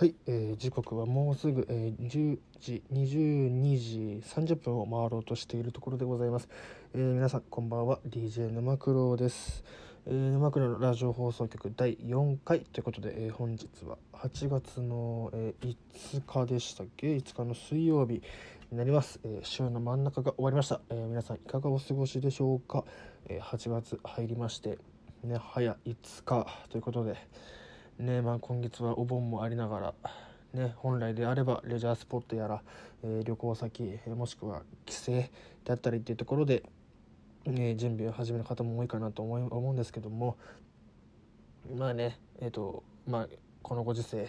はい、えー、時刻はもうすぐ、えー、10時22時30分を回ろうとしているところでございます、えー、皆さんこんばんは DJ 沼九郎です、えー、沼九郎のラジオ放送局第4回ということで、えー、本日は8月の、えー、5日でしたっけ？5日の水曜日になります、えー、週の真ん中が終わりました、えー、皆さんいかがお過ごしでしょうか、えー、8月入りましてね早5日ということでねまあ、今月はお盆もありながら、ね、本来であればレジャースポットやら、えー、旅行先もしくは帰省であったりっていうところで、ね、準備を始める方も多いかなと思い思うんですけどもまあねえっ、ー、とまあこのご時世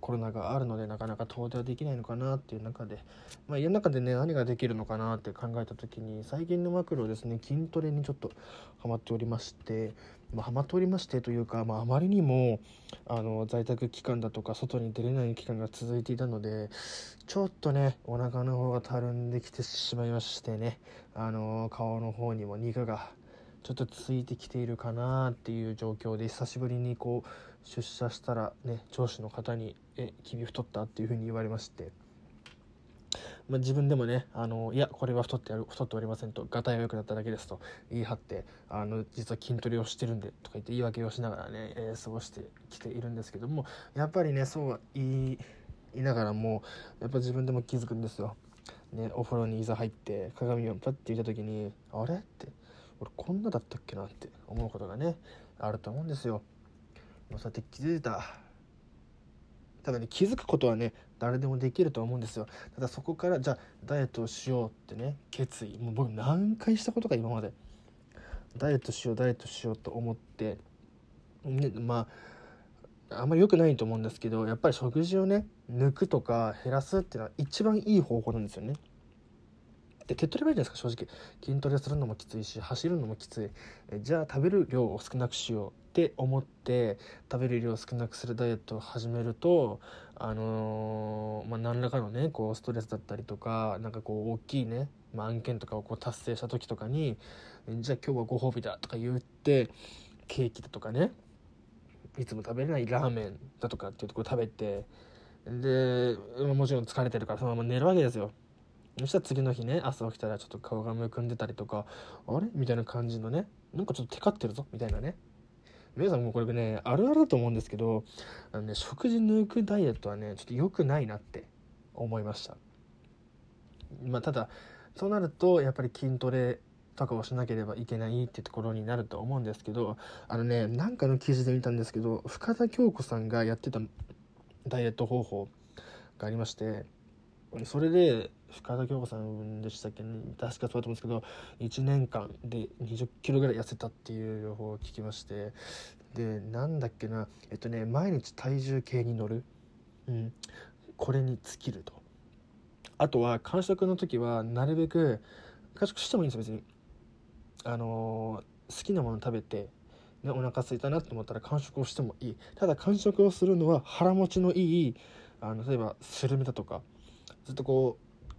コロナがあるのでなかなか遠出はできないのかなっていう中で、まあ、家の中でね何ができるのかなって考えた時に最近のマクロですね筋トレにちょっとハマっておりまして、まあ、ハマっておりましてというか、まあ、あまりにもあの在宅期間だとか外に出れない期間が続いていたのでちょっとねお腹の方がたるんできてしまいましてねあの顔の方にも肉がちょっとついてきているかなっていう状況で久しぶりにこう出社したらね上司の方に「え君太った?」っていうふうに言われまして、まあ、自分でもねあの「いやこれは太って太っておりません」と「がたいが良くなっただけです」と言い張ってあの実は筋トレをしてるんでとか言って言い訳をしながらね、えー、過ごしてきているんですけどもやっぱりねそうは言いいながらもやっぱ自分でも気づくんですよ。ね、お風呂にいざ入って鏡をパッて見た時に「あれ?」って俺こんなだったっけなって思うことがねあると思うんですよ。もうそうやって気づいたただね気づくことはね誰でもできると思うんですよ。ただそこからじゃあダイエットをしようってね決意。もう僕何回したことか今まで。ダイエットしようダイエットしようと思って。ねまああんまり良くないと思うんですけどやっぱり食事をね抜くとか減らすっていうのは一番いい方法なんですよね。で手っ取り早いじゃないですか正直筋トレするのもきついし走るのもきついえじゃあ食べる量を少なくしようって思って食べる量を少なくするダイエットを始めるとあのー、まあ、何らかのねこうストレスだったりとかなんかこう大きいね、まあ、案件とかをこう達成した時とかにじゃあ今日はご褒美だとか言ってケーキだとかねいつも食べれないラーメンだとかっていうとこ食べてでもちろん疲れてるからそのまま寝るわけですよ。そしたら次の日ね朝起きたらちょっと顔がむくんでたりとかあれ？みたいな感じのねなんかちょっとテカってるぞ？みたいなね。皆さんもこれねあるあるだと思うんですけどあの、ね、食事抜くダイエットはねちょっと良くないなって思いました。まあただそうなるとやっぱり筋トレとかをしなければいけないってところになると思うんですけどあのねなんかの記事で見たんですけど深田恭子さんがやってたダイエット方法がありましてそれで深田恭子さんでしたっけ、ね、確かそうだと思うんですけど1年間で2 0キロぐらい痩せたっていう情報を聞きましてでなんだっけなえっとね毎日体重計に乗る、うん、これに尽きると。あとは間食の時はなるべく間食してもいいんですよ別に。あのー、好きなもの食べてね、お腹空いたなと思ったら間食をしてもいい。ただ間食をするのは腹持ちのいいあの例えばスルメだとかずっとこう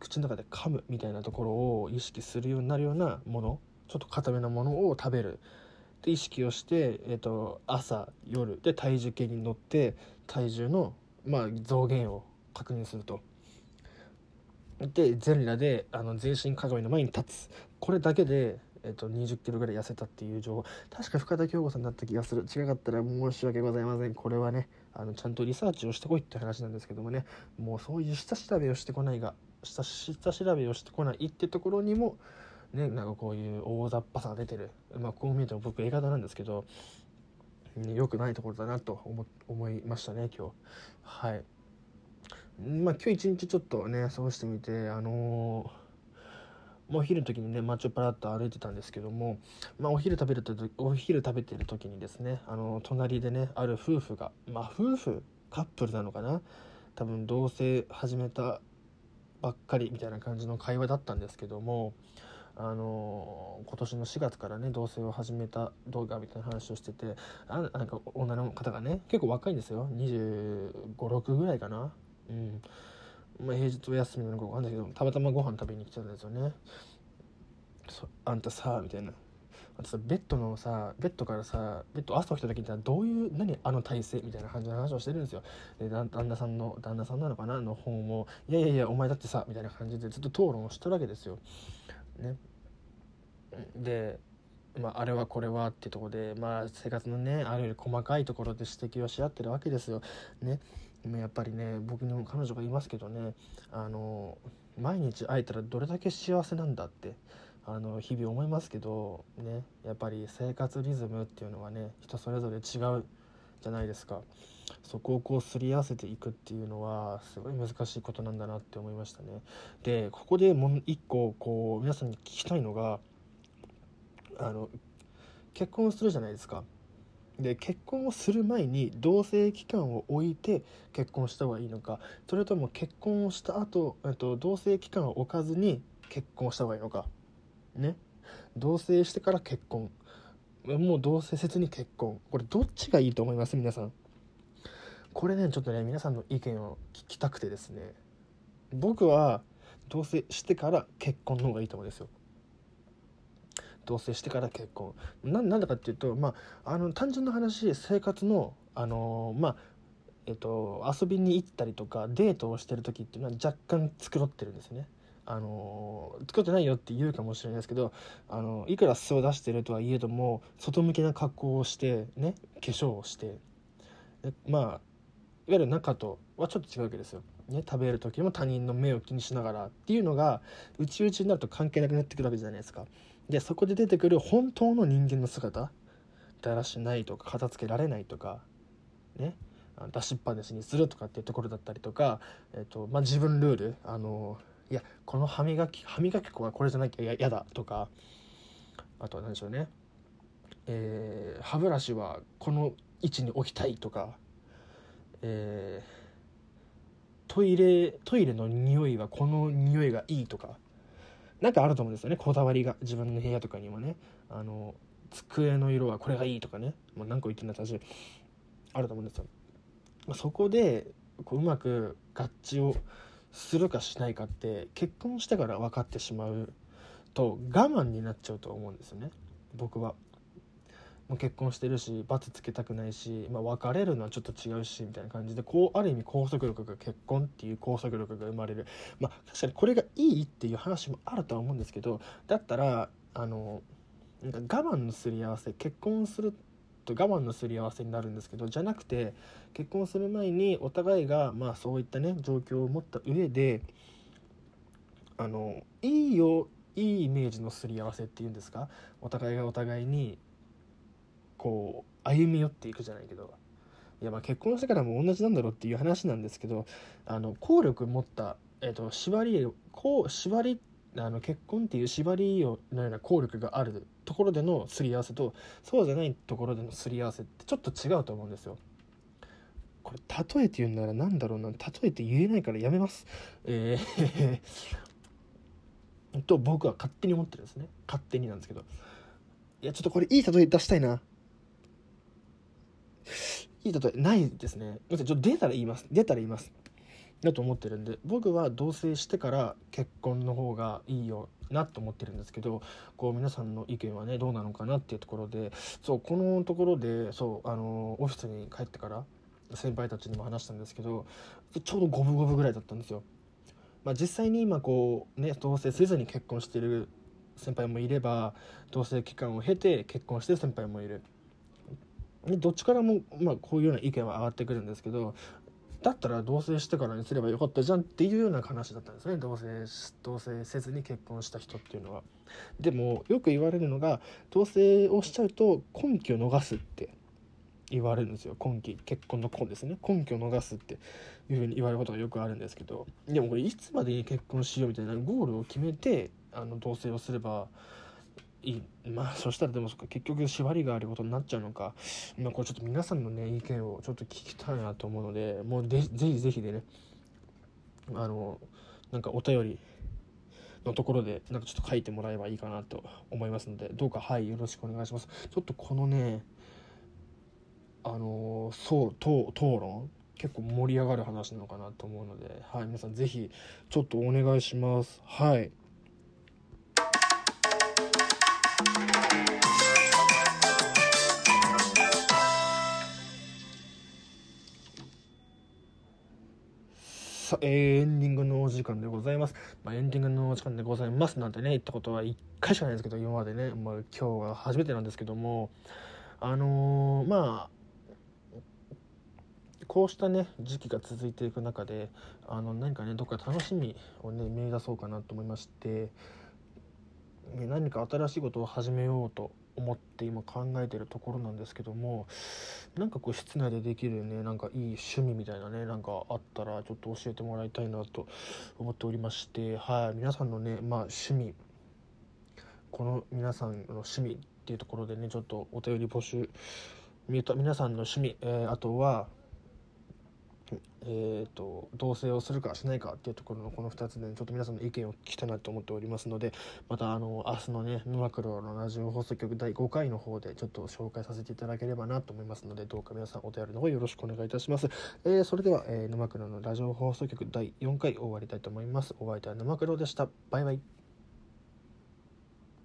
口の中で噛むみたいなところを意識するようになるようなものちょっと固めなものを食べる。で意識をして、えーと、朝夜で体重計に乗って体重の、まあ、増減を確認すると。で全裸であの全身鏡の前に立つ。これだけでえっと、20キロぐらい痩せたっていう情報。確か深田恭子さんだった気がする。違かったら申し訳ございません。これはねあのちゃんとリサーチをしてこいって話なんですけどもね。もうそういう下調べをしてこないが下下調べをしてこないってところにもねなんかこういう大雑把さが出てる。まあこう見えても僕 A 型なんですけど良くないところだなと思思いましたね今日。はい。まあ今日一日ちょっとね過ごしてみてあのーまあ、お昼の時にね街をパラッと歩いてたんですけども、まあ、お昼食べるとお昼食べてる時にですねあの隣でねある夫婦がまあ夫婦カップルなのかな多分同棲始めたばっかりみたいな感じの会話だったんですけどもあの今年の4月からね同棲を始めた動画みたいな話をしててあなんか女の方がね結構若いんですよ。2 5 6ぐらいかな。うん。まあ、平日お休みなのか分かんないけどたまたまご飯食べに来たんですよね。あんたさみたいな。あとさベッドのさベッドからさベッド朝起きた時にどういう何あの体勢みたいな感じの話をしてるんですよ。で旦那さんの旦那さんなのかなの方もいやいやいやお前だってさみたいな感じでずっと討論をしてるわけですよ。ね。でまあ、あれはこれはってとこで、まあ、生活のねあるより細かいところで指摘をし合ってるわけですよ。ね、やっぱりね僕にも彼女がいますけどねあの毎日会えたらどれだけ幸せなんだってあの日々思いますけどねやっぱり生活リズムっていうのはね人それぞれ違うじゃないですか。そこをこうすり合わせていくっていうのはすごい難しいことなんだなって思いましたね。でここでもう一個こう皆さんに聞きたいのがあの結婚するじゃないですか。で結婚をする前に同棲期間を置いて結婚した方がいいのか。それとも結婚をした後、えっと同棲期間を置かずに結婚した方がいいのか。ね。同棲してから結婚。もう同棲せずに結婚。これどっちがいいと思います？皆さん。これねちょっとね皆さんの意見を聞きたくてですね。僕は同棲してから結婚の方がいいと思うんですよ。同棲してから結婚ななんだかっていうとまああの単純な話生活のあのまあえっと遊びに行ったりとかデートをしてる時っていうのは若干繕ってるんですねあの作ってないよって言うかもしれないですけどあのいくら素を出してるとはいえども外向けな格好をしてね化粧をしてまあいわゆる中とはちょっと違うわけですよ。ね、食べる時も他人の目を気にしながらっていうのが内々になると関係なくなってくるわけじゃないですか。でそこで出てくる本当の人間の姿だらしないとか片付けられないとかね出しっぱなしにするとかっていうところだったりとか、えーとまあ、自分ルールあのいやこの歯磨き歯磨き粉はこれじゃなきゃ嫌だとかあとは何でしょうね、えー、歯ブラシはこの位置に置きたいとか、えー、トイレトイレの匂いはこの匂いがいいとかなんかあると思うんですよね。こだわりが。自分の部屋とかにもね。あの机の色はこれがいいとかね。もう何個言ってんだ私あると思うんですよ。まそこでこううまく合致をするかしないかって結婚してから分かってしまうと我慢になっちゃうと思うんですよね。僕は。もう結婚してるし罰つけたくないし、まあ、別れるのはちょっと違うしみたいな感じでこうある意味拘束力が結婚っていう拘束力が生まれる。まあ確かにこれがいいっていう話もあるとは思うんですけどだったらあのなんか我慢のすり合わせ結婚すると我慢のすり合わせになるんですけどじゃなくて結婚する前にお互いがまあそういったね状況を持った上であのいいよいいイメージのすり合わせっていうんですか？お互いがお互いにこう歩み寄っていくじゃないけどいやまあ結婚してからも同じなんだろうっていう話なんですけどあの効力持った、えーと、縛りこう縛りあの結婚っていう縛りのような効力があるところでのすり合わせとそうじゃないところでのすり合わせってちょっと違うと思うんですよ。これ例えて言うなら何だろうな例えて言えないからやめます。えー と僕は勝手に思ってるんですね勝手になんですけどいやちょっとこれいい例え出したいないい例えないですね。ちょっと出たら言います。出たら言います。だと思ってるんで。僕は同棲してから結婚の方がいいよなと思ってるんですけどこう皆さんの意見はねどうなのかなっていうところでそうこのところでそうあのオフィスに帰ってから先輩たちにも話したんですけどちょうど五分五分ぐらいだったんですよ。まあ、実際に今こうね同棲せずに結婚してる先輩もいれば同棲期間を経て結婚してる先輩もいる。でどっちからも、まあ、こういうような意見は上がってくるんですけどだったら同棲してからにすればよかったじゃんっていうような話だったんですね。同棲同棲せずに結婚した人っていうのは。でもよく言われるのが同棲をしちゃうと根拠を逃すって言われるんですよ。根気結婚の根ですね。根拠を逃すっていうふうに言われることがよくあるんですけど。でもこれいつまでに結婚しようみたいなゴールを決めてあの同棲をすればいまあそしたらでもそか結局縛りがあることになっちゃうのか。まあこれちょっと皆さんのね意見をちょっと聞きたいなと思うのでもうでぜひぜひでねあのなんかお便りのところでなんかちょっと書いてもらえばいいかなと思いますのでどうかはいよろしくお願いします。ちょっとこのねあのそう討討論？結構盛り上がる話なのかなと思うのではい皆さん是非ちょっとお願いします。はい。さあ、えー、エンディングのお時間でございます。まあ、エンディングのお時間でございます。なんてね、言ったことは1回しかないんですけど、今までね、まあ、今日は初めてなんですけども、あのー、まあ、こうしたね時期が続いていく中であの何かねどっか楽しみをね見出そうかなと思いまして。ね何か新しいことを始めようと思って今考えてるところなんですけどもなんかこう室内でできるねなんかいい趣味みたいなねなんかあったらちょっと教えてもらいたいなと思っておりましてはい皆さんのねまあ趣味この皆さんの趣味っていうところでねちょっとお便り募集皆さんの趣味、えー、あとはえーと、同棲をするかしないかっていうところのこの2つで、ね、ちょっと皆さんの意見を聞きたいなと思っておりますのでまたあの明日のね「沼黒のラジオ放送局第5回の方でちょっと紹介させていただければなと思いますのでどうか皆さんお便りの方よろしくお願いいたします、えー、それでは、えー、沼黒のラジオ放送局第4回終わりたいと思います。お相手は沼黒でした。バイバイ。